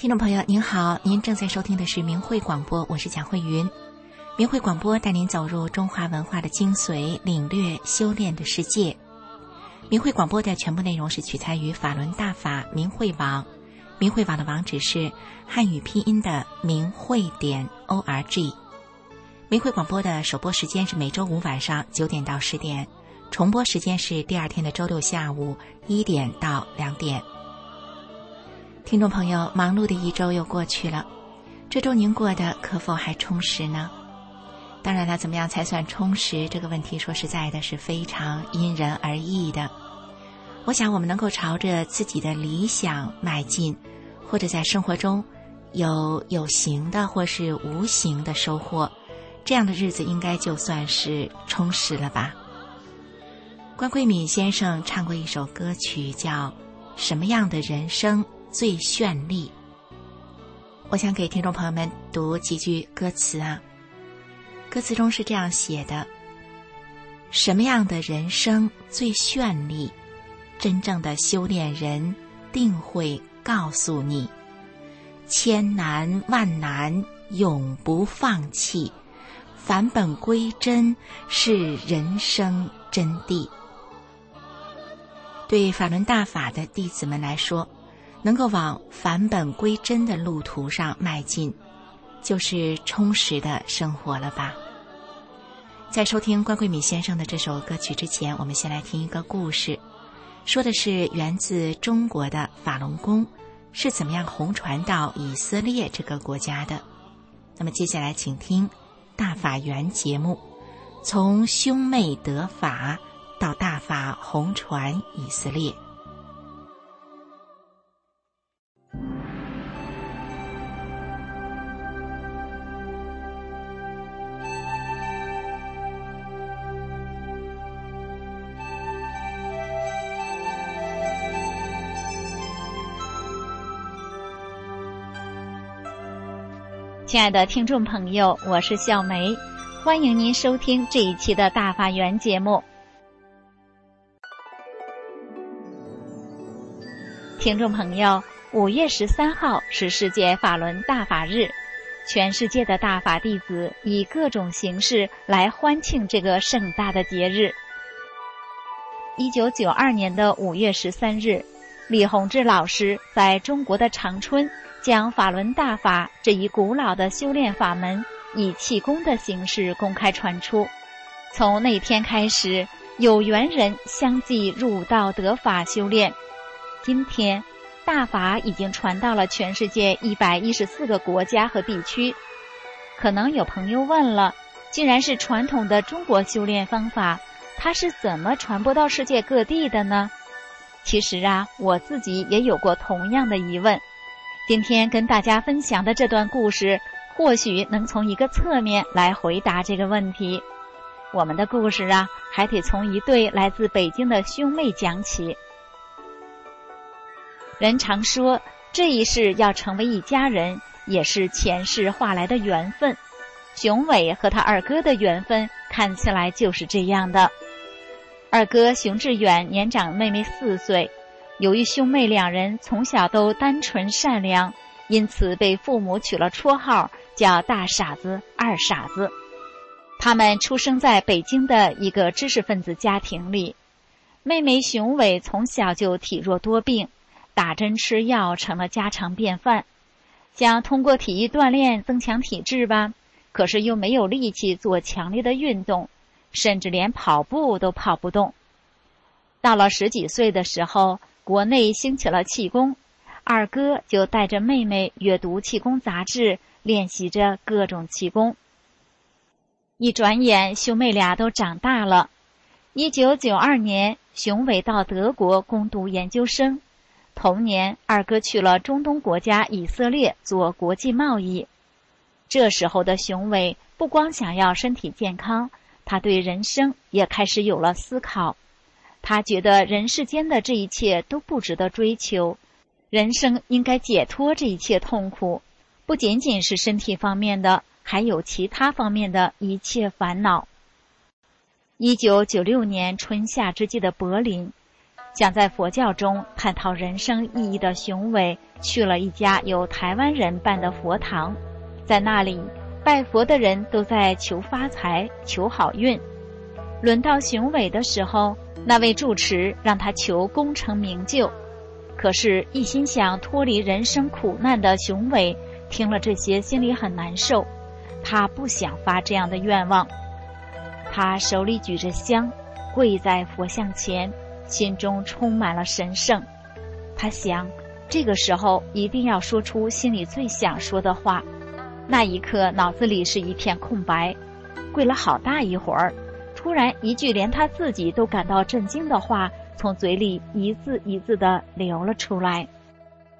听众朋友您好，您正在收听的是明慧广播，我是蒋慧云。明慧广播带您走入中华文化的精髓，领略修炼的世界。明慧广播的全部内容是取材于法轮大法明慧网，明慧网的网址是汉语拼音的明慧点 o r g。明慧广播的首播时间是每周五晚上九点到十点，重播时间是第二天的周六下午一点到两点。听众朋友，忙碌的一周又过去了，这周您过得可否还充实呢？当然了，怎么样才算充实？这个问题说实在的是非常因人而异的。我想，我们能够朝着自己的理想迈进，或者在生活中有有形的或是无形的收获，这样的日子应该就算是充实了吧。关桂敏先生唱过一首歌曲，叫《什么样的人生》。最绚丽。我想给听众朋友们读几句歌词啊。歌词中是这样写的：什么样的人生最绚丽？真正的修炼人定会告诉你，千难万难永不放弃，返本归真是人生真谛。对法轮大法的弟子们来说。能够往返本归真的路途上迈进，就是充实的生活了吧？在收听关桂敏先生的这首歌曲之前，我们先来听一个故事，说的是源自中国的法轮功是怎么样红传到以色列这个国家的。那么接下来，请听《大法缘》节目，从兄妹得法到大法红传以色列。亲爱的听众朋友，我是小梅，欢迎您收听这一期的大法缘节目。听众朋友，五月十三号是世界法轮大法日，全世界的大法弟子以各种形式来欢庆这个盛大的节日。一九九二年的五月十三日，李洪志老师在中国的长春。将法轮大法这一古老的修炼法门以气功的形式公开传出。从那天开始，有缘人相继入道得法修炼。今天，大法已经传到了全世界一百一十四个国家和地区。可能有朋友问了：既然是传统的中国修炼方法，它是怎么传播到世界各地的呢？其实啊，我自己也有过同样的疑问。今天跟大家分享的这段故事，或许能从一个侧面来回答这个问题。我们的故事啊，还得从一对来自北京的兄妹讲起。人常说，这一世要成为一家人，也是前世化来的缘分。熊伟和他二哥的缘分，看起来就是这样的。二哥熊志远年长妹妹四岁。由于兄妹两人从小都单纯善良，因此被父母取了绰号叫“大傻子”“二傻子”。他们出生在北京的一个知识分子家庭里。妹妹熊伟从小就体弱多病，打针吃药成了家常便饭。想通过体育锻炼增强体质吧，可是又没有力气做强烈的运动，甚至连跑步都跑不动。到了十几岁的时候。国内兴起了气功，二哥就带着妹妹阅读气功杂志，练习着各种气功。一转眼，兄妹俩都长大了。一九九二年，熊伟到德国攻读研究生，同年，二哥去了中东国家以色列做国际贸易。这时候的熊伟不光想要身体健康，他对人生也开始有了思考。他觉得人世间的这一切都不值得追求，人生应该解脱这一切痛苦，不仅仅是身体方面的，还有其他方面的一切烦恼。一九九六年春夏之际的柏林，想在佛教中探讨人生意义的雄伟，去了一家由台湾人办的佛堂，在那里拜佛的人都在求发财、求好运。轮到雄伟的时候，那位住持让他求功成名就。可是，一心想脱离人生苦难的雄伟，听了这些，心里很难受。他不想发这样的愿望。他手里举着香，跪在佛像前。心中充满了神圣，他想，这个时候一定要说出心里最想说的话。那一刻，脑子里是一片空白，跪了好大一会儿，突然一句连他自己都感到震惊的话从嘴里一字一字的流了出来：“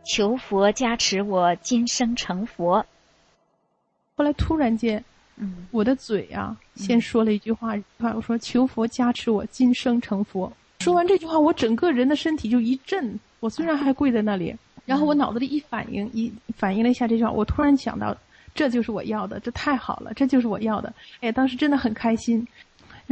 求佛加持我今生成佛。”后来突然间，嗯，我的嘴啊，先说了一句话，我说：“求佛加持我今生成佛。”说完这句话，我整个人的身体就一震。我虽然还跪在那里，然后我脑子里一反应，一反应了一下这句话，我突然想到，这就是我要的，这太好了，这就是我要的。哎，当时真的很开心。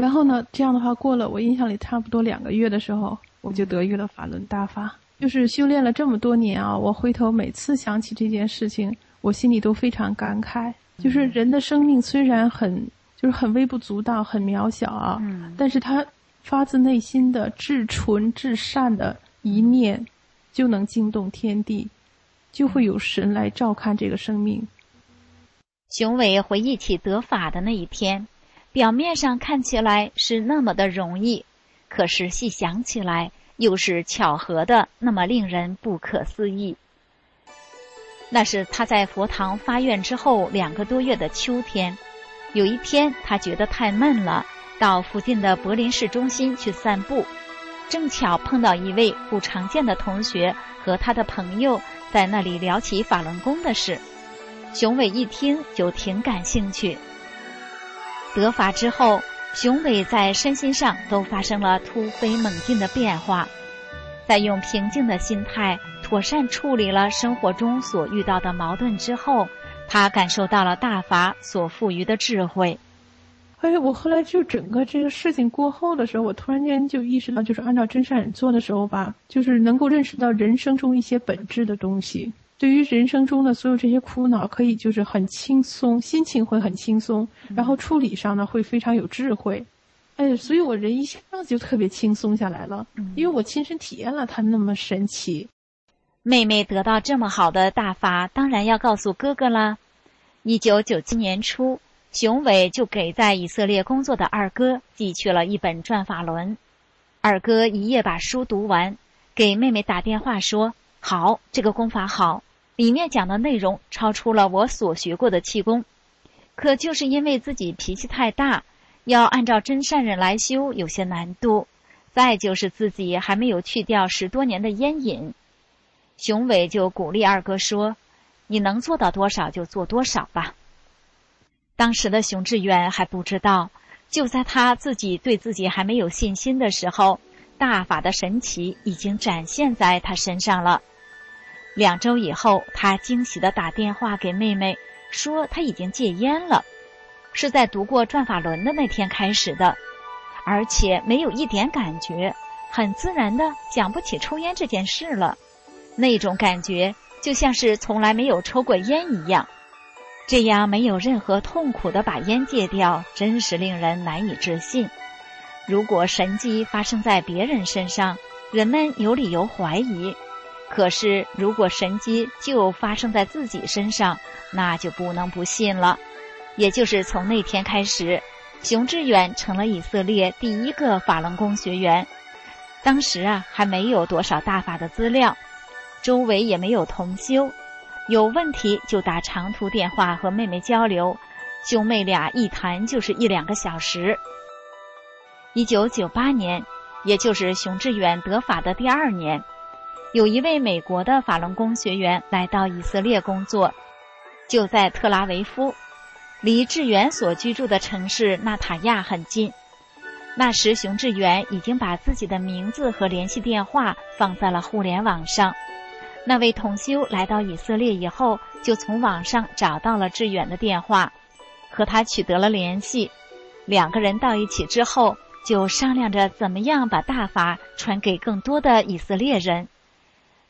然后呢，这样的话过了，我印象里差不多两个月的时候，我就得遇了法轮大法。就是修炼了这么多年啊，我回头每次想起这件事情，我心里都非常感慨。就是人的生命虽然很，就是很微不足道，很渺小啊，但是他。发自内心的至纯至善的一念，就能惊动天地，就会有神来照看这个生命。雄伟回忆起得法的那一天，表面上看起来是那么的容易，可是细想起来，又是巧合的那么令人不可思议。那是他在佛堂发愿之后两个多月的秋天，有一天他觉得太闷了。到附近的柏林市中心去散步，正巧碰到一位不常见的同学和他的朋友在那里聊起法轮功的事。雄伟一听就挺感兴趣。得法之后，雄伟在身心上都发生了突飞猛进的变化。在用平静的心态妥善处理了生活中所遇到的矛盾之后，他感受到了大法所赋予的智慧。哎，我后来就整个这个事情过后的时候，我突然间就意识到，就是按照真善忍做的时候吧，就是能够认识到人生中一些本质的东西。对于人生中的所有这些苦恼，可以就是很轻松，心情会很轻松，然后处理上呢会非常有智慧。哎，所以我人一下子就特别轻松下来了，因为我亲身体验了它那么神奇。妹妹得到这么好的大法，当然要告诉哥哥啦。一九九七年初。雄伟就给在以色列工作的二哥寄去了一本《转法轮》，二哥一夜把书读完，给妹妹打电话说：“好，这个功法好，里面讲的内容超出了我所学过的气功，可就是因为自己脾气太大，要按照真善人来修有些难度，再就是自己还没有去掉十多年的烟瘾。”雄伟就鼓励二哥说：“你能做到多少就做多少吧。”当时的熊志远还不知道，就在他自己对自己还没有信心的时候，大法的神奇已经展现在他身上了。两周以后，他惊喜的打电话给妹妹，说他已经戒烟了，是在读过《转法轮》的那天开始的，而且没有一点感觉，很自然的想不起抽烟这件事了，那种感觉就像是从来没有抽过烟一样。这样没有任何痛苦的把烟戒掉，真是令人难以置信。如果神迹发生在别人身上，人们有理由怀疑；可是如果神迹就发生在自己身上，那就不能不信了。也就是从那天开始，熊志远成了以色列第一个法轮功学员。当时啊，还没有多少大法的资料，周围也没有同修。有问题就打长途电话和妹妹交流，兄妹俩一谈就是一两个小时。一九九八年，也就是熊志远得法的第二年，有一位美国的法轮功学员来到以色列工作，就在特拉维夫，离志远所居住的城市纳塔亚很近。那时，熊志远已经把自己的名字和联系电话放在了互联网上。那位同修来到以色列以后，就从网上找到了志远的电话，和他取得了联系。两个人到一起之后，就商量着怎么样把大法传给更多的以色列人。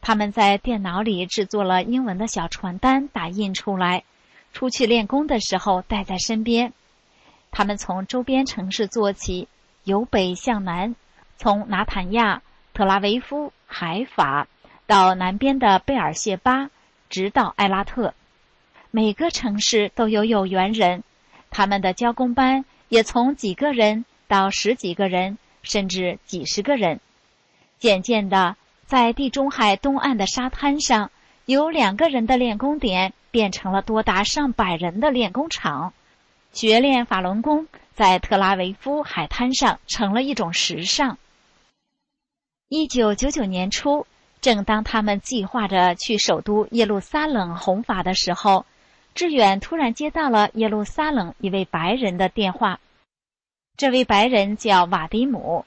他们在电脑里制作了英文的小传单，打印出来，出去练功的时候带在身边。他们从周边城市做起，由北向南，从拿坦亚、特拉维夫、海法到南边的贝尔谢巴，直到埃拉特。每个城市都有有缘人，他们的教工班也从几个人到十几个人，甚至几十个人。渐渐的。在地中海东岸的沙滩上，有两个人的练功点变成了多达上百人的练功场。学练法轮功在特拉维夫海滩上成了一种时尚。一九九九年初，正当他们计划着去首都耶路撒冷弘法的时候，志远突然接到了耶路撒冷一位白人的电话。这位白人叫瓦迪姆。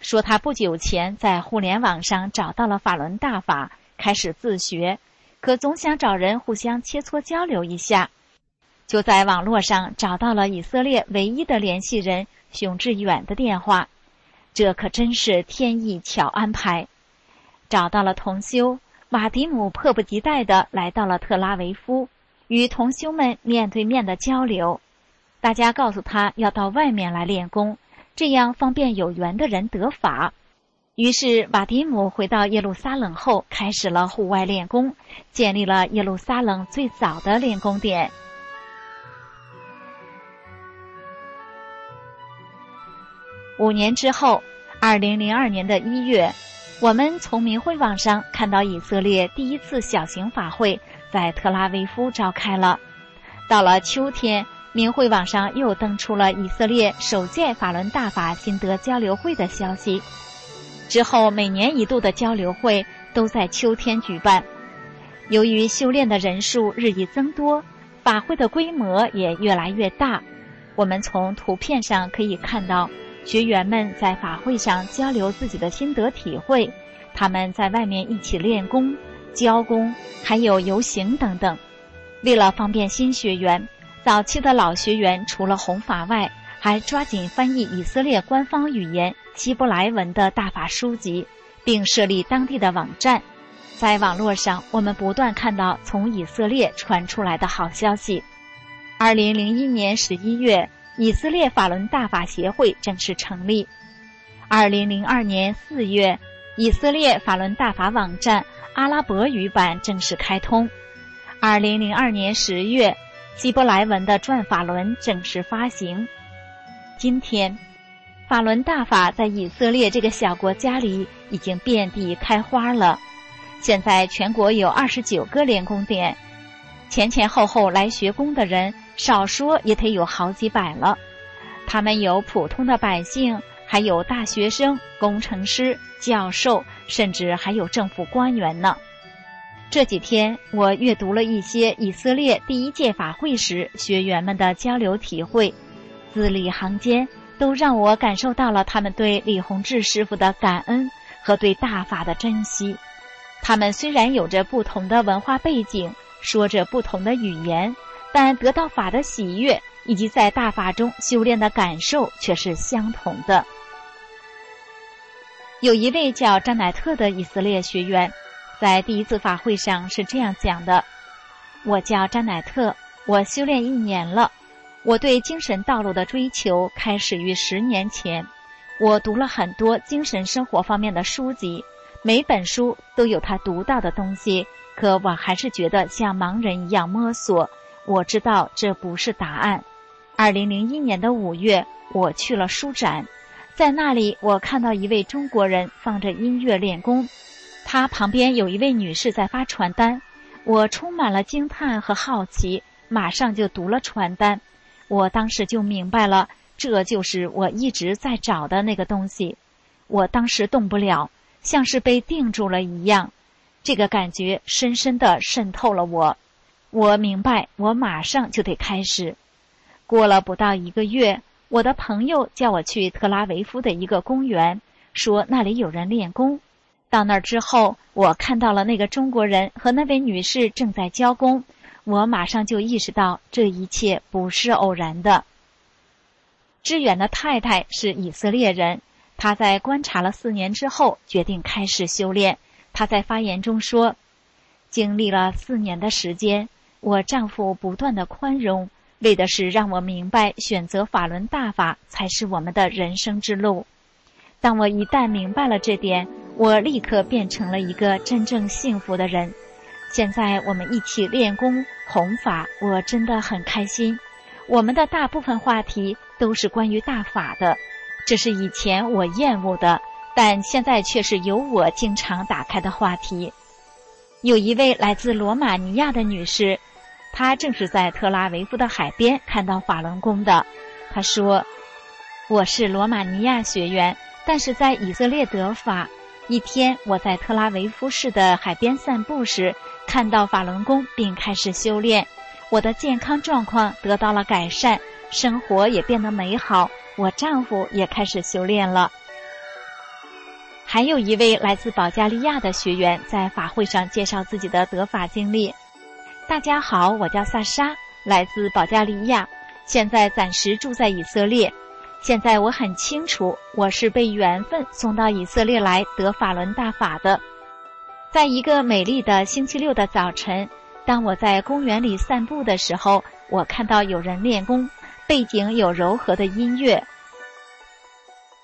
说他不久前在互联网上找到了法轮大法，开始自学，可总想找人互相切磋交流一下，就在网络上找到了以色列唯一的联系人熊志远的电话，这可真是天意巧安排。找到了同修瓦迪姆，迫不及待地来到了特拉维夫，与同修们面对面的交流。大家告诉他要到外面来练功。这样方便有缘的人得法。于是瓦迪姆回到耶路撒冷后，开始了户外练功，建立了耶路撒冷最早的练功点。五年之后，二零零二年的一月，我们从明慧网上看到以色列第一次小型法会在特拉维夫召开了。到了秋天。明慧网上又登出了以色列首届法轮大法心得交流会的消息。之后每年一度的交流会都在秋天举办。由于修炼的人数日益增多，法会的规模也越来越大。我们从图片上可以看到，学员们在法会上交流自己的心得体会，他们在外面一起练功、教功，还有游行等等。为了方便新学员。早期的老学员除了弘法外，还抓紧翻译以色列官方语言希伯来文的大法书籍，并设立当地的网站。在网络上，我们不断看到从以色列传出来的好消息。二零零一年十一月，以色列法轮大法协会正式成立。二零零二年四月，以色列法轮大法网站阿拉伯语版正式开通。二零零二年十月。希伯来文的转法轮正式发行。今天，法轮大法在以色列这个小国家里已经遍地开花了。现在全国有二十九个练功点，前前后后来学功的人，少说也得有好几百了。他们有普通的百姓，还有大学生、工程师、教授，甚至还有政府官员呢。这几天，我阅读了一些以色列第一届法会时学员们的交流体会，字里行间都让我感受到了他们对李洪志师傅的感恩和对大法的珍惜。他们虽然有着不同的文化背景，说着不同的语言，但得到法的喜悦以及在大法中修炼的感受却是相同的。有一位叫詹乃特的以色列学员。在第一次法会上是这样讲的：“我叫詹乃特，我修炼一年了。我对精神道路的追求开始于十年前。我读了很多精神生活方面的书籍，每本书都有他读到的东西，可我还是觉得像盲人一样摸索。我知道这不是答案。二零零一年的五月，我去了书展，在那里我看到一位中国人放着音乐练功。”他旁边有一位女士在发传单，我充满了惊叹和好奇，马上就读了传单。我当时就明白了，这就是我一直在找的那个东西。我当时动不了，像是被定住了一样，这个感觉深深的渗透了我。我明白，我马上就得开始。过了不到一个月，我的朋友叫我去特拉维夫的一个公园，说那里有人练功。到那儿之后，我看到了那个中国人和那位女士正在交工，我马上就意识到这一切不是偶然的。支远的太太是以色列人，他在观察了四年之后，决定开始修炼。他在发言中说：“经历了四年的时间，我丈夫不断的宽容，为的是让我明白，选择法轮大法才是我们的人生之路。当我一旦明白了这点，我立刻变成了一个真正幸福的人。现在我们一起练功弘法，我真的很开心。我们的大部分话题。”都是关于大法的，这是以前我厌恶的，但现在却是由我经常打开的话题。有一位来自罗马尼亚的女士，她正是在特拉维夫的海边看到法轮功的。她说：“我是罗马尼亚学员，但是在以色列得法。一天，我在特拉维夫市的海边散步时，看到法轮功，并开始修炼，我的健康状况得到了改善。”生活也变得美好，我丈夫也开始修炼了。还有一位来自保加利亚的学员在法会上介绍自己的得法经历。大家好，我叫萨莎，来自保加利亚，现在暂时住在以色列。现在我很清楚，我是被缘分送到以色列来得法轮大法的。在一个美丽的星期六的早晨，当我在公园里散步的时候，我看到有人练功。背景有柔和的音乐，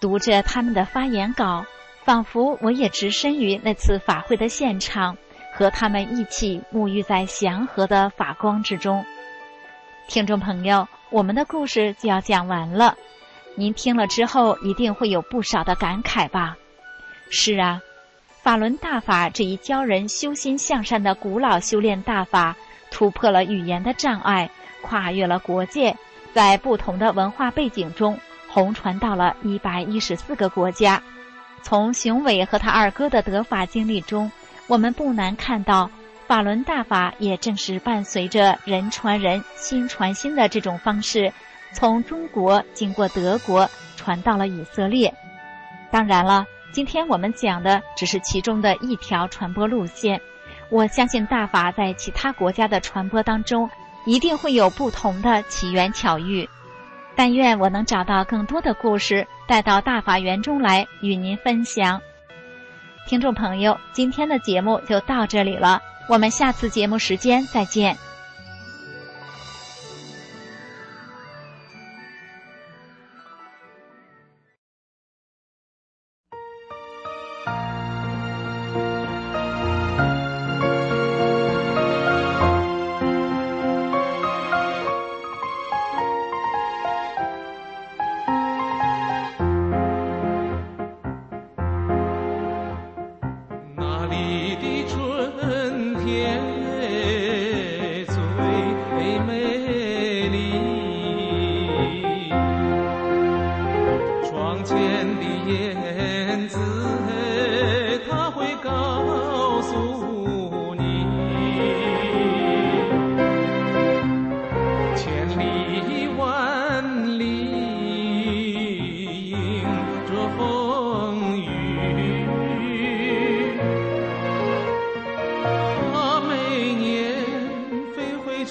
读着他们的发言稿，仿佛我也置身于那次法会的现场，和他们一起沐浴在祥和的法光之中。听众朋友，我们的故事就要讲完了，您听了之后一定会有不少的感慨吧？是啊，法轮大法这一教人修心向善的古老修炼大法，突破了语言的障碍，跨越了国界。在不同的文化背景中，红传到了一百一十四个国家。从雄伟和他二哥的得法经历中，我们不难看到，法轮大法也正是伴随着人传人心传心的这种方式，从中国经过德国传到了以色列。当然了，今天我们讲的只是其中的一条传播路线。我相信大法在其他国家的传播当中。一定会有不同的起源巧遇，但愿我能找到更多的故事带到大法园中来与您分享。听众朋友，今天的节目就到这里了，我们下次节目时间再见。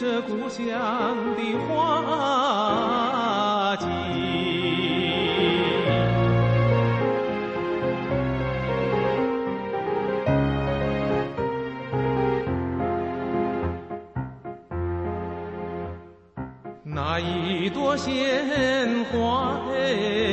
这故乡的花季。那一朵鲜花哎。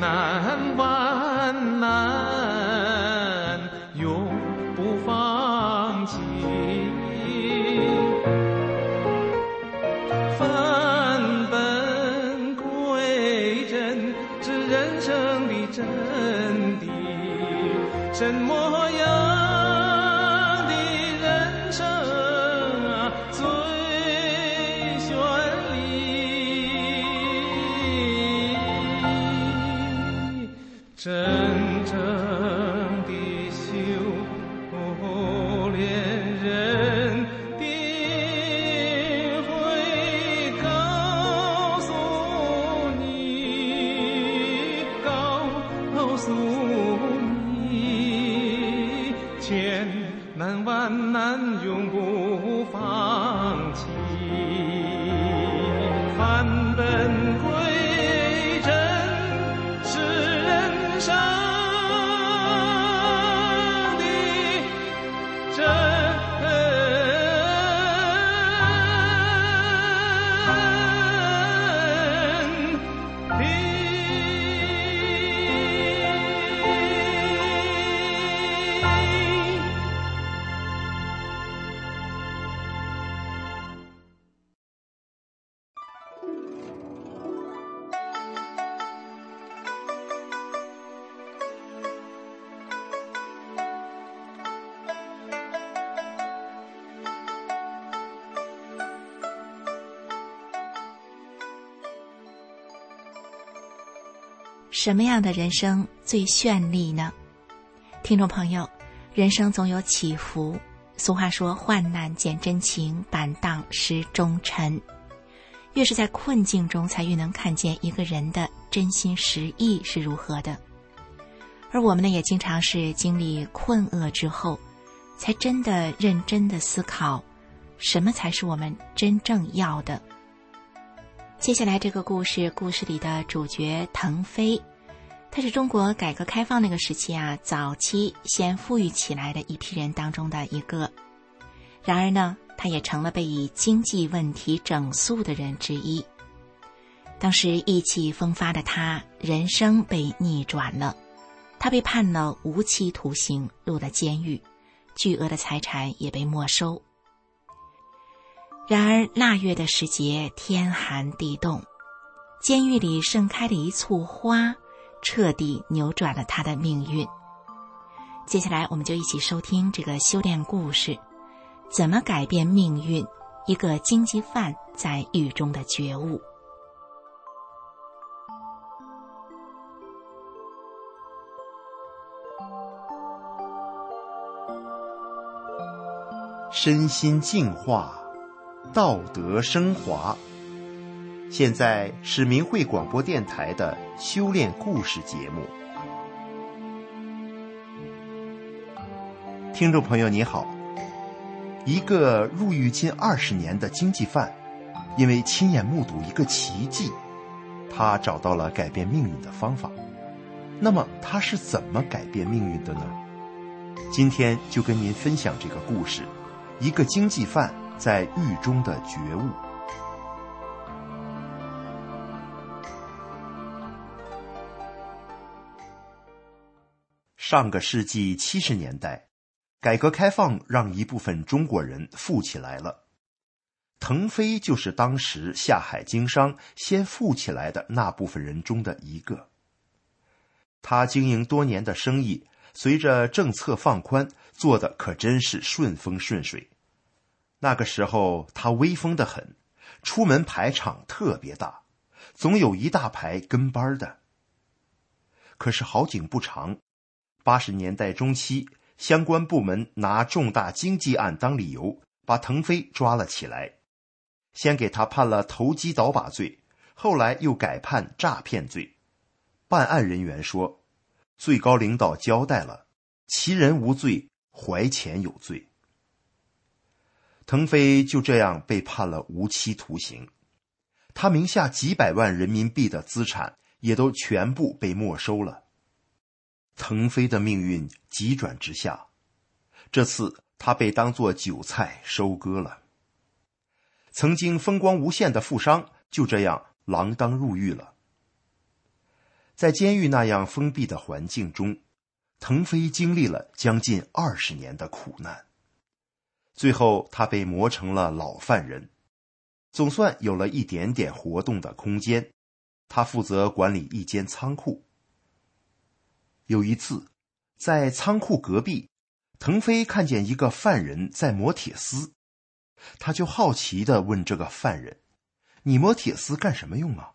难万难永不放弃。返本归真，是人生的真谛。什么样？什么样的人生最绚丽呢？听众朋友，人生总有起伏。俗话说：“患难见真情，板荡识忠臣。”越是在困境中，才越能看见一个人的真心实意是如何的。而我们呢，也经常是经历困厄之后，才真的认真的思考，什么才是我们真正要的。接下来这个故事，故事里的主角腾飞。他是中国改革开放那个时期啊，早期先富裕起来的一批人当中的一个。然而呢，他也成了被以经济问题整肃的人之一。当时意气风发的他，人生被逆转了，他被判了无期徒刑，入了监狱，巨额的财产也被没收。然而腊月的时节，天寒地冻，监狱里盛开了一簇花。彻底扭转了他的命运。接下来，我们就一起收听这个修炼故事：怎么改变命运？一个经济犯在狱中的觉悟。身心净化，道德升华。现在是明慧广播电台的修炼故事节目。听众朋友，你好。一个入狱近二十年的经济犯，因为亲眼目睹一个奇迹，他找到了改变命运的方法。那么他是怎么改变命运的呢？今天就跟您分享这个故事：一个经济犯在狱中的觉悟。上个世纪七十年代，改革开放让一部分中国人富起来了。腾飞就是当时下海经商先富起来的那部分人中的一个。他经营多年的生意，随着政策放宽，做的可真是顺风顺水。那个时候他威风的很，出门排场特别大，总有一大排跟班的。可是好景不长。八十年代中期，相关部门拿重大经济案当理由，把腾飞抓了起来。先给他判了投机倒把罪，后来又改判诈骗罪。办案人员说，最高领导交代了，其人无罪，怀钱有罪。腾飞就这样被判了无期徒刑。他名下几百万人民币的资产也都全部被没收了。腾飞的命运急转直下，这次他被当作韭菜收割了。曾经风光无限的富商就这样锒铛入狱了。在监狱那样封闭的环境中，腾飞经历了将近二十年的苦难。最后，他被磨成了老犯人，总算有了一点点活动的空间。他负责管理一间仓库。有一次，在仓库隔壁，腾飞看见一个犯人在磨铁丝，他就好奇的问这个犯人：“你磨铁丝干什么用啊？”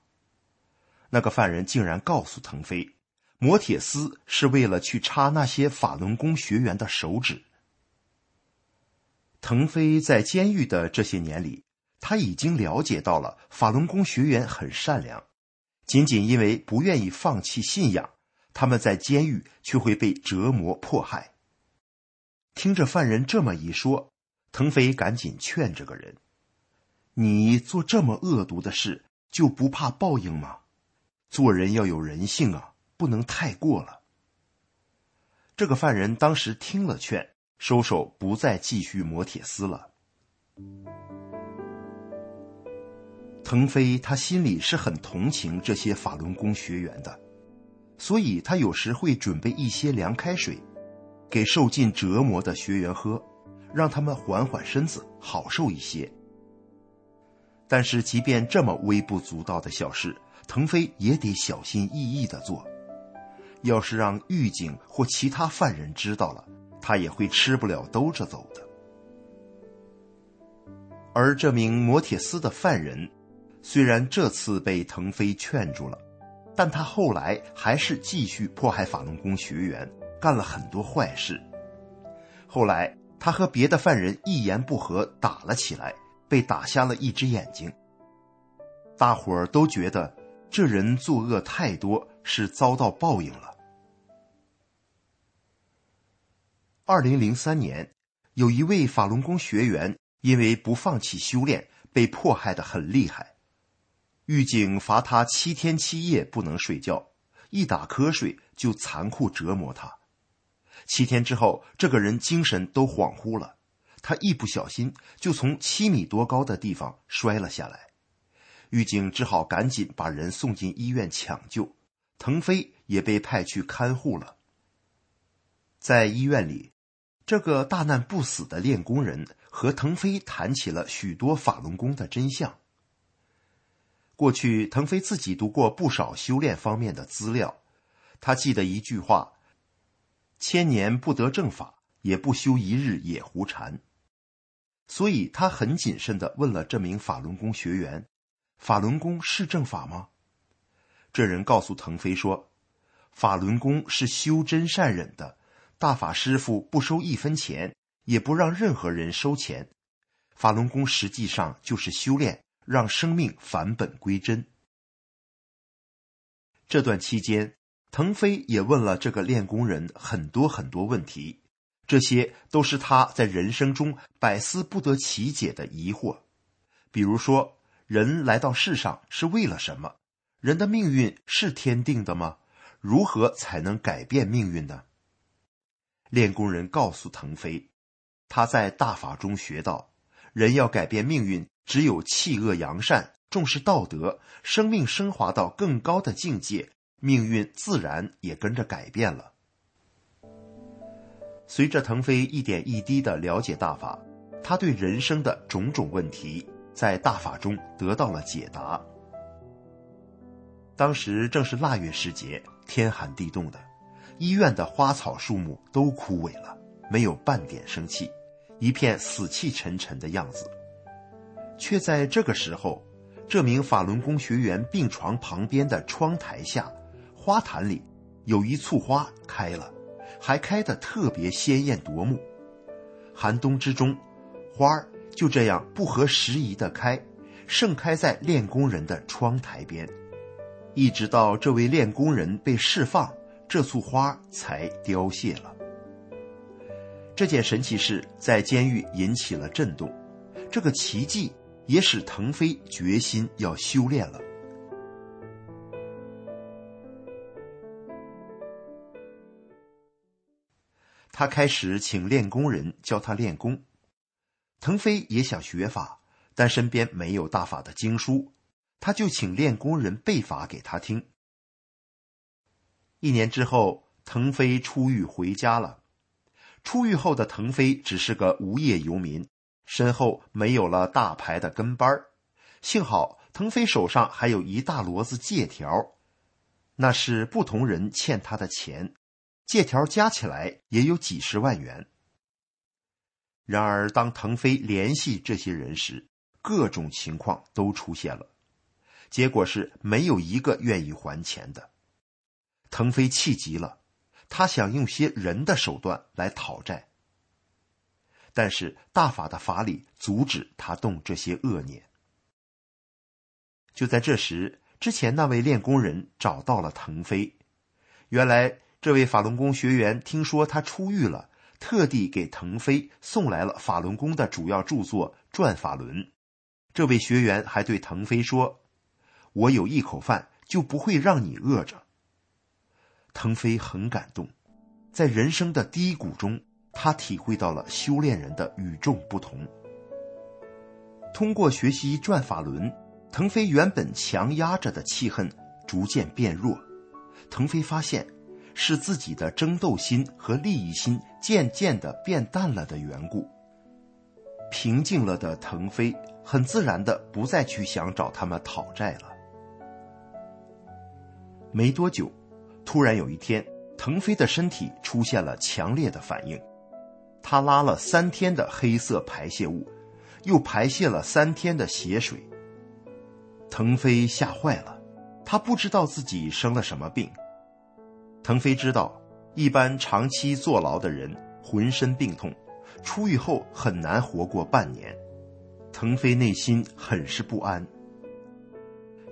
那个犯人竟然告诉腾飞，磨铁丝是为了去插那些法轮功学员的手指。腾飞在监狱的这些年里，他已经了解到了法轮功学员很善良，仅仅因为不愿意放弃信仰，他们在监狱却会被折磨迫害。听着犯人这么一说，腾飞赶紧劝这个人：“你做这么恶毒的事，就不怕报应吗？”做人要有人性啊，不能太过了。这个犯人当时听了劝，收手不再继续磨铁丝了。腾飞他心里是很同情这些法轮功学员的，所以他有时会准备一些凉开水，给受尽折磨的学员喝，让他们缓缓身子，好受一些。但是，即便这么微不足道的小事，腾飞也得小心翼翼的做，要是让狱警或其他犯人知道了，他也会吃不了兜着走的。而这名磨铁丝的犯人，虽然这次被腾飞劝住了，但他后来还是继续迫害法轮功学员，干了很多坏事。后来他和别的犯人一言不合打了起来，被打瞎了一只眼睛。大伙儿都觉得。这人作恶太多，是遭到报应了。二零零三年，有一位法轮功学员因为不放弃修炼，被迫害的很厉害。狱警罚他七天七夜不能睡觉，一打瞌睡就残酷折磨他。七天之后，这个人精神都恍惚了，他一不小心就从七米多高的地方摔了下来。狱警只好赶紧把人送进医院抢救，腾飞也被派去看护了。在医院里，这个大难不死的练功人和腾飞谈起了许多法轮功的真相。过去，腾飞自己读过不少修炼方面的资料，他记得一句话：“千年不得正法，也不修一日也胡禅。”所以，他很谨慎的问了这名法轮功学员。法轮功是正法吗？这人告诉腾飞说：“法轮功是修真善忍的，大法师傅不收一分钱，也不让任何人收钱。法轮功实际上就是修炼，让生命返本归真。”这段期间，腾飞也问了这个练功人很多很多问题，这些都是他在人生中百思不得其解的疑惑，比如说。人来到世上是为了什么？人的命运是天定的吗？如何才能改变命运呢？练功人告诉腾飞，他在大法中学到，人要改变命运，只有弃恶扬善，重视道德，生命升华到更高的境界，命运自然也跟着改变了。随着腾飞一点一滴的了解大法，他对人生的种种问题。在大法中得到了解答。当时正是腊月时节，天寒地冻的，医院的花草树木都枯萎了，没有半点生气，一片死气沉沉的样子。却在这个时候，这名法轮功学员病床旁边的窗台下，花坛里有一簇花开了，还开得特别鲜艳夺目。寒冬之中，花儿。就这样不合时宜的开，盛开在练功人的窗台边，一直到这位练功人被释放，这簇花才凋谢了。这件神奇事在监狱引起了震动，这个奇迹也使腾飞决心要修炼了。他开始请练功人教他练功。腾飞也想学法，但身边没有大法的经书，他就请练功人背法给他听。一年之后，腾飞出狱回家了。出狱后的腾飞只是个无业游民，身后没有了大牌的跟班幸好腾飞手上还有一大摞子借条，那是不同人欠他的钱。借条加起来也有几十万元。然而，当腾飞联系这些人时，各种情况都出现了，结果是没有一个愿意还钱的。腾飞气急了，他想用些人的手段来讨债，但是大法的法理阻止他动这些恶念。就在这时，之前那位练功人找到了腾飞，原来。这位法轮功学员听说他出狱了，特地给腾飞送来了法轮功的主要著作《转法轮》。这位学员还对腾飞说：“我有一口饭，就不会让你饿着。”腾飞很感动，在人生的低谷中，他体会到了修炼人的与众不同。通过学习《转法轮》，腾飞原本强压着的气恨逐渐变弱。腾飞发现。是自己的争斗心和利益心渐渐的变淡了的缘故。平静了的腾飞很自然的不再去想找他们讨债了。没多久，突然有一天，腾飞的身体出现了强烈的反应，他拉了三天的黑色排泄物，又排泄了三天的血水。腾飞吓坏了，他不知道自己生了什么病。腾飞知道，一般长期坐牢的人浑身病痛，出狱后很难活过半年。腾飞内心很是不安。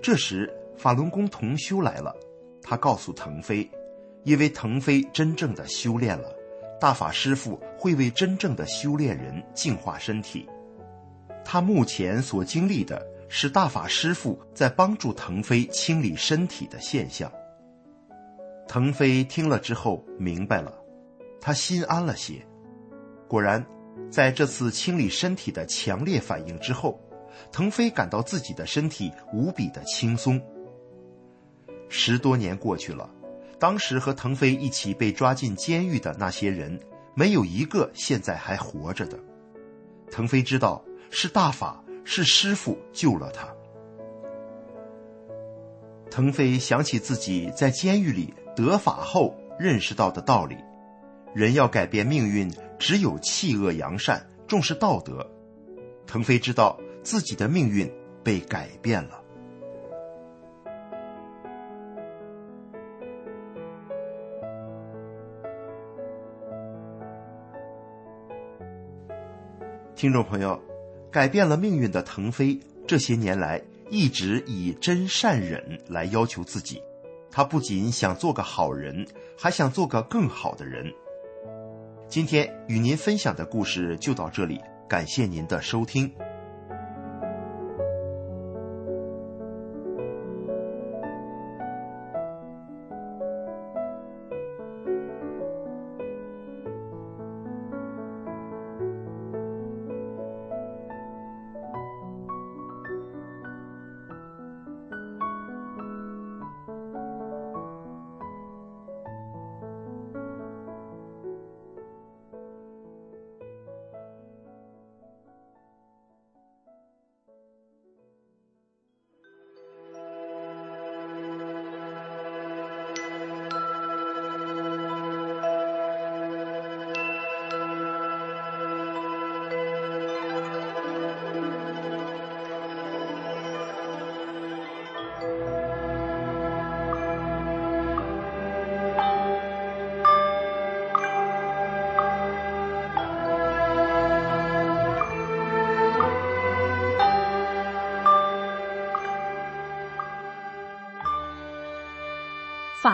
这时，法轮功同修来了，他告诉腾飞，因为腾飞真正的修炼了，大法师父会为真正的修炼人净化身体。他目前所经历的是大法师父在帮助腾飞清理身体的现象。腾飞听了之后明白了，他心安了些。果然，在这次清理身体的强烈反应之后，腾飞感到自己的身体无比的轻松。十多年过去了，当时和腾飞一起被抓进监狱的那些人，没有一个现在还活着的。腾飞知道是大法，是师傅救了他。腾飞想起自己在监狱里。得法后认识到的道理：人要改变命运，只有弃恶扬善，重视道德。腾飞知道自己的命运被改变了。听众朋友，改变了命运的腾飞，这些年来一直以真善忍来要求自己。他不仅想做个好人，还想做个更好的人。今天与您分享的故事就到这里，感谢您的收听。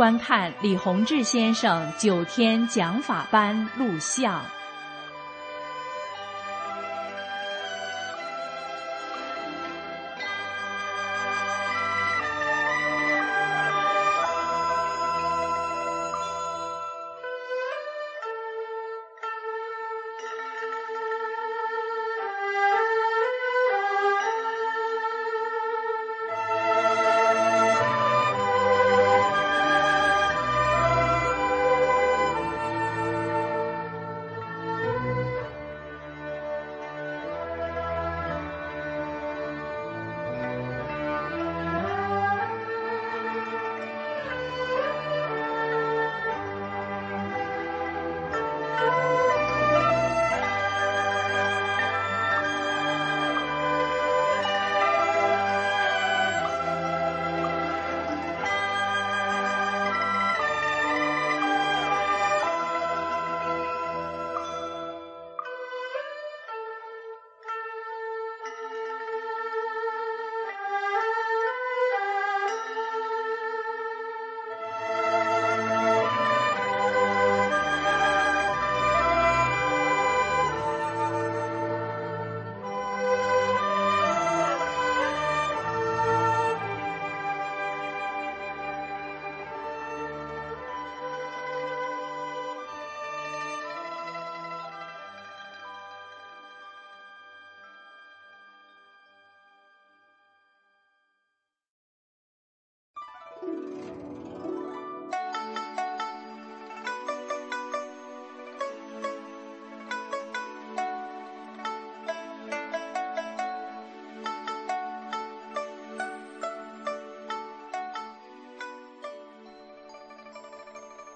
观看李洪志先生九天讲法班录像。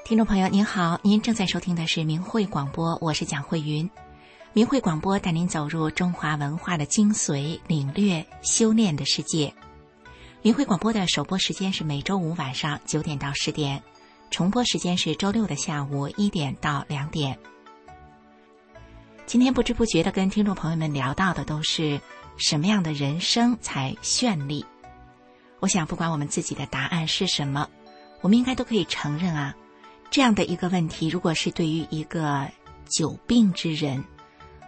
听众朋友您好，您正在收听的是明慧广播，我是蒋慧云。明慧广播带您走入中华文化的精髓，领略修炼的世界。明慧广播的首播时间是每周五晚上九点到十点，重播时间是周六的下午一点到两点。今天不知不觉的跟听众朋友们聊到的都是什么样的人生才绚丽？我想，不管我们自己的答案是什么，我们应该都可以承认啊，这样的一个问题，如果是对于一个久病之人，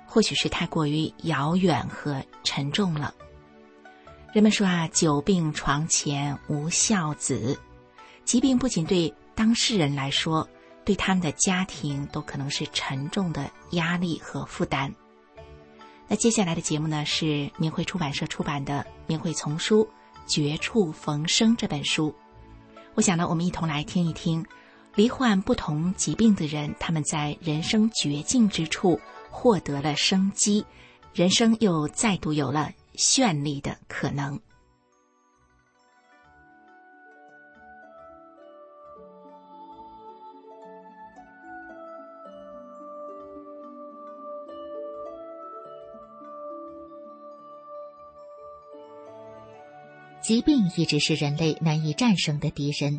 或许是太过于遥远和沉重了。人们说啊，久病床前无孝子，疾病不仅对当事人来说，对他们的家庭都可能是沉重的压力和负担。那接下来的节目呢，是明慧出版社出版的《明慧丛书·绝处逢生》这本书。我想呢，我们一同来听一听，罹患不同疾病的人，他们在人生绝境之处获得了生机，人生又再度有了。绚丽的可能。疾病一直是人类难以战胜的敌人。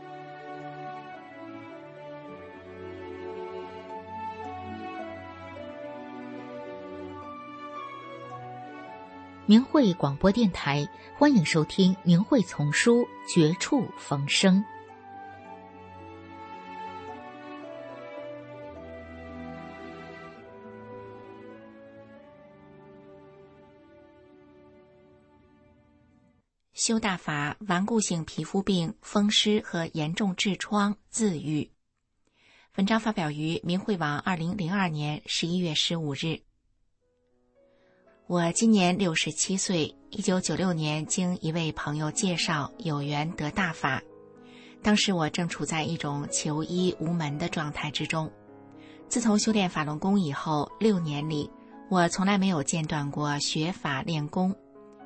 明慧广播电台，欢迎收听《明慧丛书·绝处逢生》。修大法，顽固性皮肤病、风湿和严重痔疮自愈。文章发表于明慧网，二零零二年十一月十五日。我今年六十七岁，一九九六年经一位朋友介绍有缘得大法，当时我正处在一种求医无门的状态之中。自从修炼法轮功以后，六年里我从来没有间断过学法练功。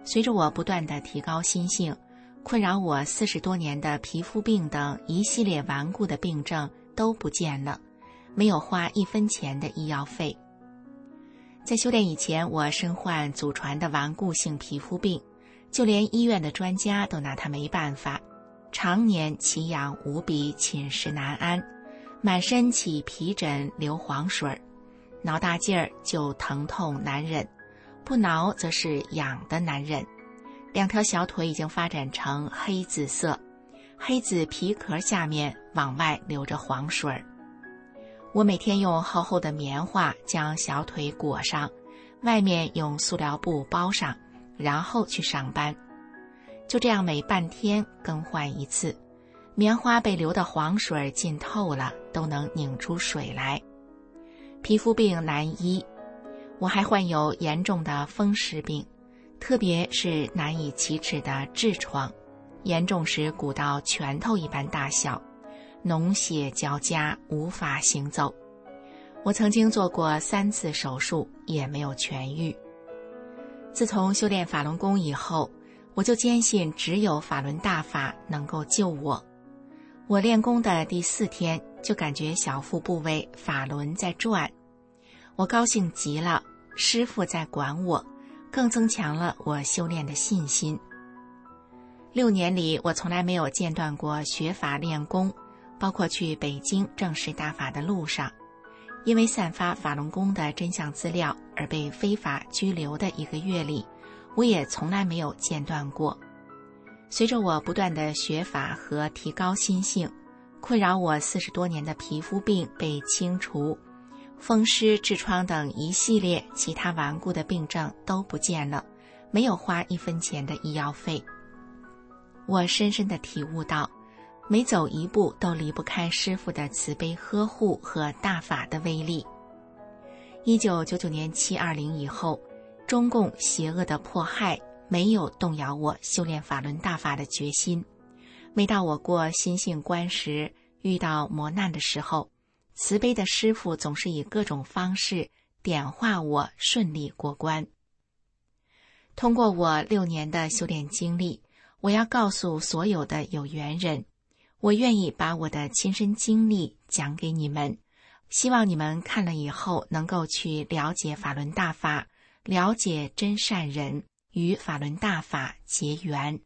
随着我不断的提高心性，困扰我四十多年的皮肤病等一系列顽固的病症都不见了，没有花一分钱的医药费。在修炼以前，我身患祖传的顽固性皮肤病，就连医院的专家都拿他没办法，常年奇痒无比，寝食难安，满身起皮疹、流黄水儿，挠大劲儿就疼痛难忍，不挠则是痒的难忍，两条小腿已经发展成黑紫色，黑紫皮壳下面往外流着黄水儿。我每天用厚厚的棉花将小腿裹上，外面用塑料布包上，然后去上班。就这样每半天更换一次，棉花被流的黄水浸透了，都能拧出水来。皮肤病难医，我还患有严重的风湿病，特别是难以启齿的痔疮，严重时鼓到拳头一般大小。脓血交加，无法行走。我曾经做过三次手术，也没有痊愈。自从修炼法轮功以后，我就坚信只有法轮大法能够救我。我练功的第四天，就感觉小腹部位法轮在转，我高兴极了。师傅在管我，更增强了我修炼的信心。六年里，我从来没有间断过学法练功。包括去北京正式大法的路上，因为散发法轮功的真相资料而被非法拘留的一个月里，我也从来没有间断过。随着我不断的学法和提高心性，困扰我四十多年的皮肤病被清除，风湿、痔疮等一系列其他顽固的病症都不见了，没有花一分钱的医药费。我深深的体悟到。每走一步都离不开师傅的慈悲呵护和大法的威力。一九九九年七二零以后，中共邪恶的迫害没有动摇我修炼法轮大法的决心。每到我过心性关时，遇到磨难的时候，慈悲的师傅总是以各种方式点化我，顺利过关。通过我六年的修炼经历，我要告诉所有的有缘人，我愿意把我的亲身经历讲给你们，希望你们看了以后能够去了解法轮大法，了解真善人，与法轮大法结缘。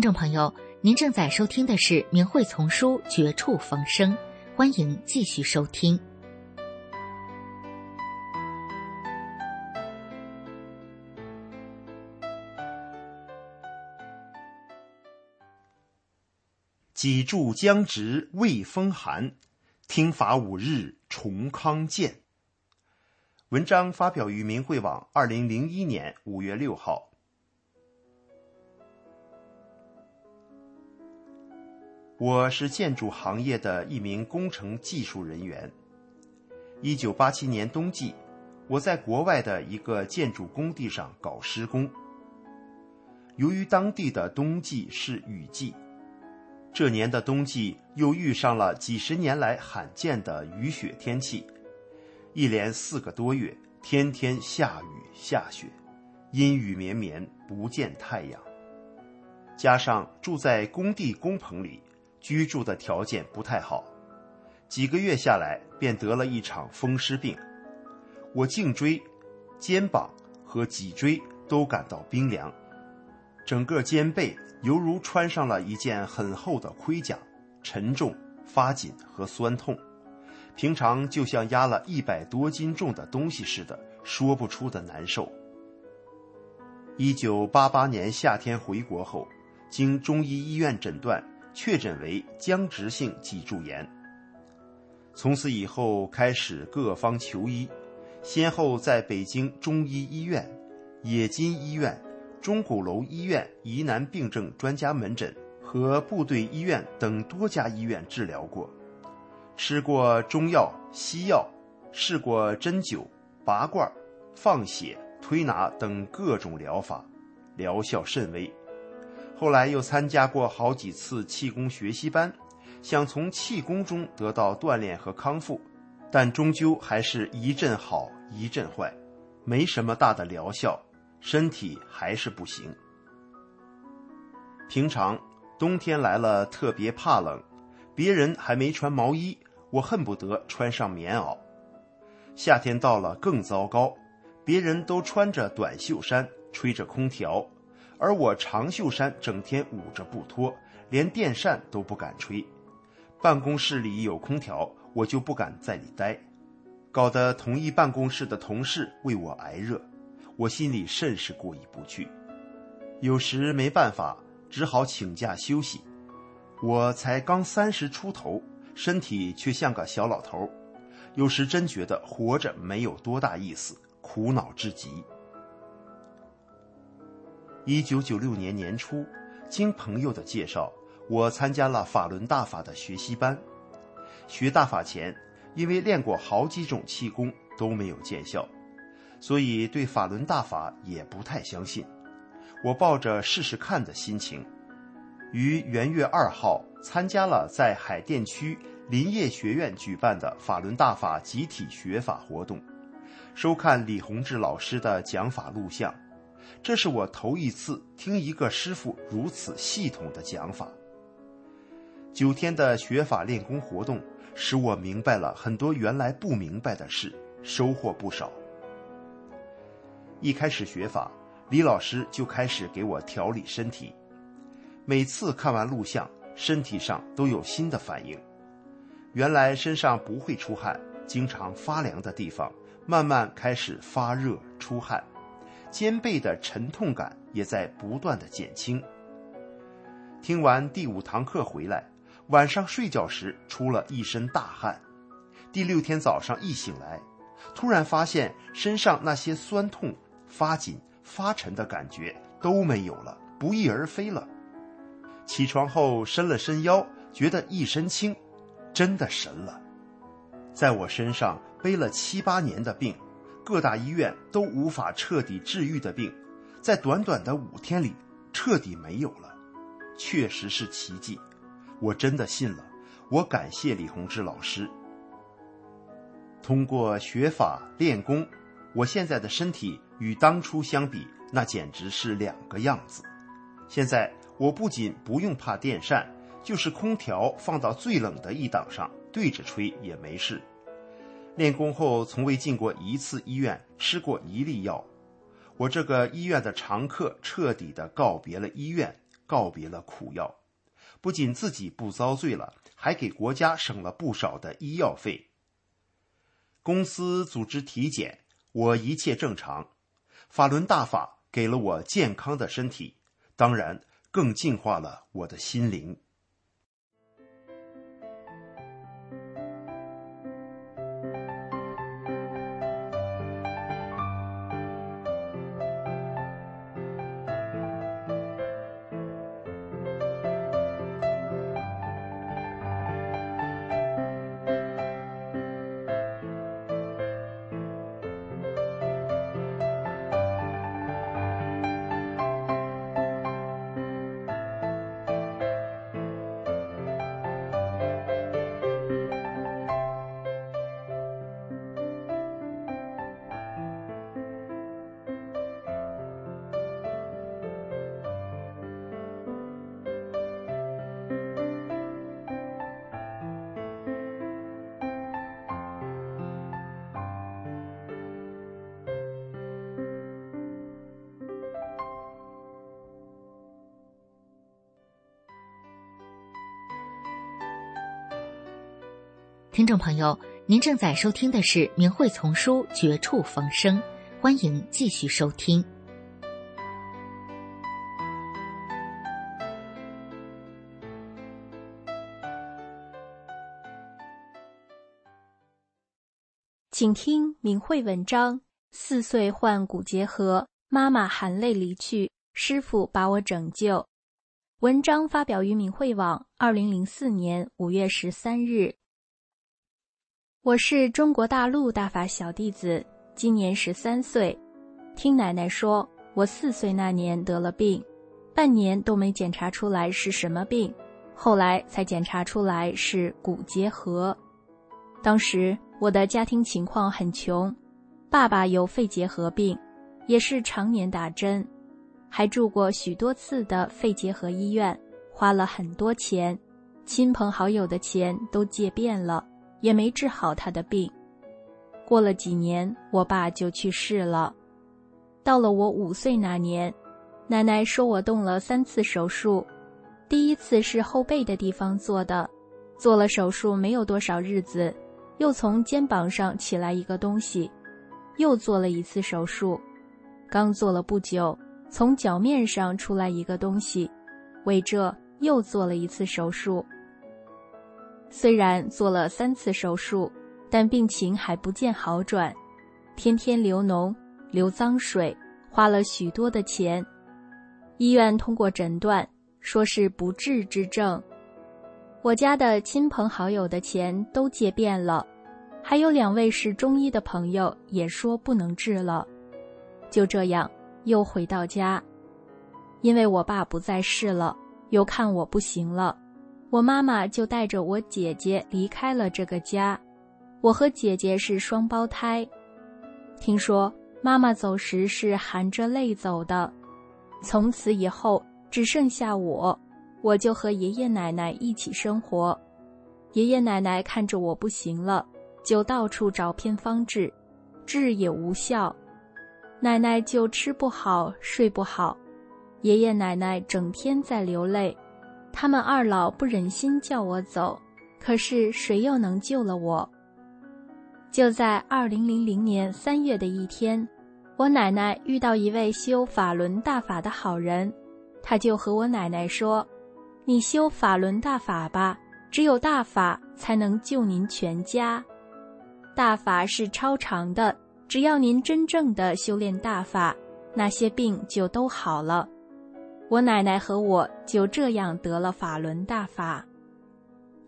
听众朋友，您正在收听的是《明慧丛书·绝处逢生》，欢迎继续收听。几柱将直未风寒，听法五日重康健。文章发表于明慧网，二零零一年五月六号。我是建筑行业的一名工程技术人员。一九八七年冬季，我在国外的一个建筑工地上搞施工。由于当地的冬季是雨季，这年的冬季又遇上了几十年来罕见的雨雪天气，一连四个多月，天天下雨下雪，阴雨绵绵，不见太阳。加上住在工地工棚里。居住的条件不太好，几个月下来便得了一场风湿病。我颈椎、肩膀和脊椎都感到冰凉，整个肩背犹如穿上了一件很厚的盔甲，沉重、发紧和酸痛。平常就像压了一百多斤重的东西似的，说不出的难受。一九八八年夏天回国后，经中医医院诊断。确诊为僵直性脊柱炎。从此以后，开始各方求医，先后在北京中医医院、冶金医院、钟鼓楼医院疑难病症专家门诊和部队医院等多家医院治疗过，吃过中药、西药，试过针灸、拔罐、放血、推拿等各种疗法，疗效甚微。后来又参加过好几次气功学习班，想从气功中得到锻炼和康复，但终究还是一阵好一阵坏，没什么大的疗效，身体还是不行。平常冬天来了特别怕冷，别人还没穿毛衣，我恨不得穿上棉袄；夏天到了更糟糕，别人都穿着短袖衫，吹着空调。而我长袖衫整天捂着不脱，连电扇都不敢吹。办公室里有空调，我就不敢在里待，搞得同一办公室的同事为我挨热，我心里甚是过意不去。有时没办法，只好请假休息。我才刚三十出头，身体却像个小老头，有时真觉得活着没有多大意思，苦恼至极。一九九六年年初，经朋友的介绍，我参加了法轮大法的学习班。学大法前，因为练过好几种气功都没有见效，所以对法轮大法也不太相信。我抱着试试看的心情，于元月二号参加了在海淀区林业学院举办的法轮大法集体学法活动，收看李洪志老师的讲法录像。这是我头一次听一个师傅如此系统的讲法。九天的学法练功活动，使我明白了很多原来不明白的事，收获不少。一开始学法，李老师就开始给我调理身体，每次看完录像，身体上都有新的反应。原来身上不会出汗，经常发凉的地方，慢慢开始发热出汗，肩背的沉痛感也在不断的减轻。听完第五堂课回来，晚上睡觉时出了一身大汗，第六天早上一醒来，突然发现身上那些酸痛、发紧、发沉的感觉都没有了，不翼而飞了。起床后伸了伸腰，觉得一身轻，真的神了。在我身上背了七八年的病，各大医院都无法彻底治愈的病，在短短的五天里彻底没有了，确实是奇迹。我真的信了，我感谢李洪志老师。通过学法练功，我现在的身体与当初相比，那简直是两个样子。现在。我不仅不用怕电扇，就是空调放到最冷的一档上对着吹也没事。练功后从未进过一次医院，吃过一粒药。我这个医院的常客，彻底的告别了医院，告别了苦药。不仅自己不遭罪了，还给国家省了不少的医药费。公司组织体检，我一切正常。法轮大法给了我健康的身体，当然。更净化了我的心灵。听众朋友，您正在收听的是《明慧丛书》《绝处逢生》，欢迎继续收听。请听明慧文章：四岁患骨结核，妈妈含泪离去，师傅把我拯救。文章发表于明慧网，二零零四年五月十三日。我是中国大陆大法小弟子，今年十三岁。听奶奶说，我四岁那年得了病，半年都没检查出来是什么病，后来才检查出来是骨结核。当时我的家庭情况很穷，爸爸有肺结核病，也是常年打针，还住过许多次的肺结核医院，花了很多钱，亲朋好友的钱都借遍了。也没治好他的病。过了几年，我爸就去世了。到了我五岁那年，奶奶说我动了三次手术，第一次是后背的地方做的，做了手术没有多少日子，又从肩膀上起来一个东西，又做了一次手术，刚做了不久，从脚面上出来一个东西，为这又做了一次手术。虽然做了三次手术，但病情还不见好转，天天流脓、流脏水，花了许多的钱。医院通过诊断，说是不治之症。我家的亲朋好友的钱都借遍了，还有两位是中医的朋友也说不能治了。就这样，又回到家，因为我爸不在世了，又看我不行了。我妈妈就带着我姐姐离开了这个家，我和姐姐是双胞胎。听说妈妈走时是含着泪走的，从此以后只剩下我，我就和爷爷奶奶一起生活。爷爷奶奶看着我不行了，就到处找偏方治，治也无效，奶奶就吃不好睡不好，爷爷奶奶整天在流泪，他们二老不忍心叫我走，可是谁又能救了我？就在二零零零年三月的一天，我奶奶遇到一位修法轮大法的好人，他就和我奶奶说：“你修法轮大法吧，只有大法才能救您全家。大法是超长的，只要您真正的修炼大法，那些病就都好了。”我奶奶和我就这样得了法轮大法。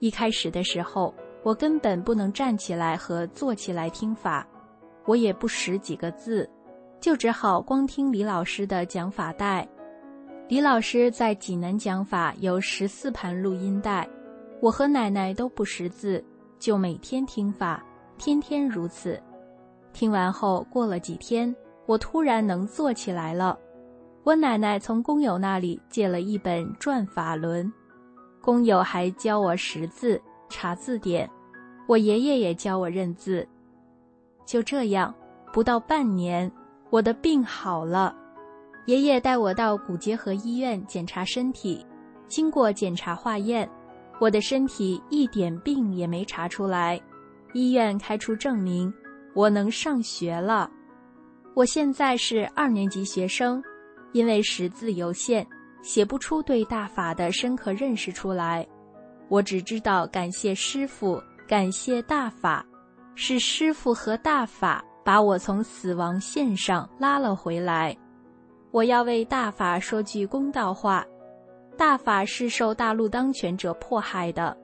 一开始的时候，我根本不能站起来和坐起来听法，我也不识几个字，就只好光听李老师的讲法带。李老师在济南讲法有十四盘录音带，我和奶奶都不识字，就每天听法，天天如此。听完后，过了几天，我突然能坐起来了。我奶奶从工友那里借了一本《转法轮》，工友还教我识字、查字典，我爷爷也教我认字。就这样，不到半年，我的病好了。爷爷带我到骨结核医院检查身体，经过检查化验，我的身体一点病也没查出来。医院开出证明，我能上学了。我现在是二年级学生。因为识字有限，写不出对大法的深刻认识出来。我只知道感谢师傅，感谢大法，是师傅和大法把我从死亡线上拉了回来。我要为大法说句公道话：大法是受大陆当权者迫害的，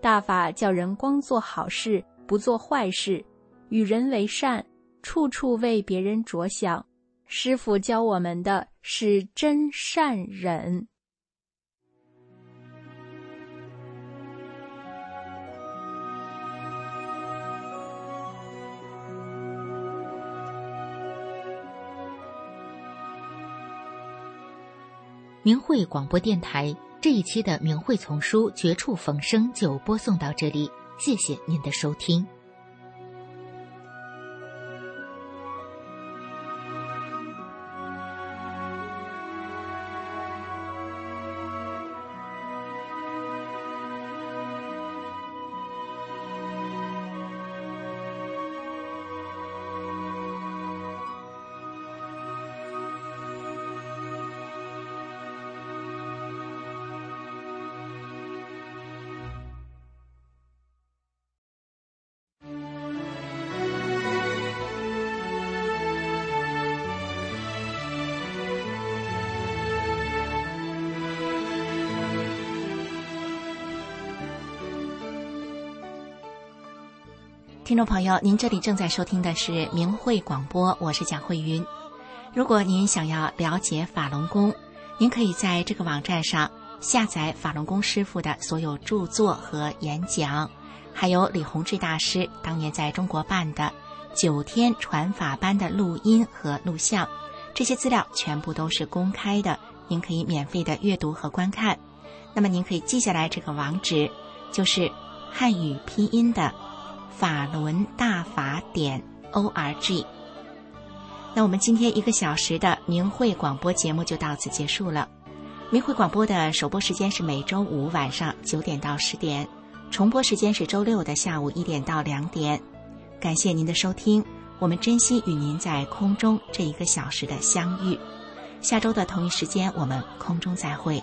大法叫人光做好事，不做坏事，与人为善，处处为别人着想。师傅教我们的是真善忍。明慧广播电台这一期的明慧丛书《绝处逢生》就播送到这里，谢谢您的收听。听众朋友，您这里正在收听的是明慧广播，我是蒋慧云。如果您想要了解法轮功，您可以在这个网站上下载法轮功师傅的所有著作和演讲，还有李洪志大师当年在中国办的九天传法班的录音和录像，这些资料全部都是公开的，您可以免费的阅读和观看。那么您可以记下来这个网址，就是汉语拼音的。法轮大法点 o r g。那我们今天一个小时的明慧广播节目就到此结束了。明慧广播的首播时间是每周五晚上九点到十点，重播时间是周六的下午一点到两点。感谢您的收听，我们珍惜与您在空中这一个小时的相遇。下周的同一时间，我们空中再会。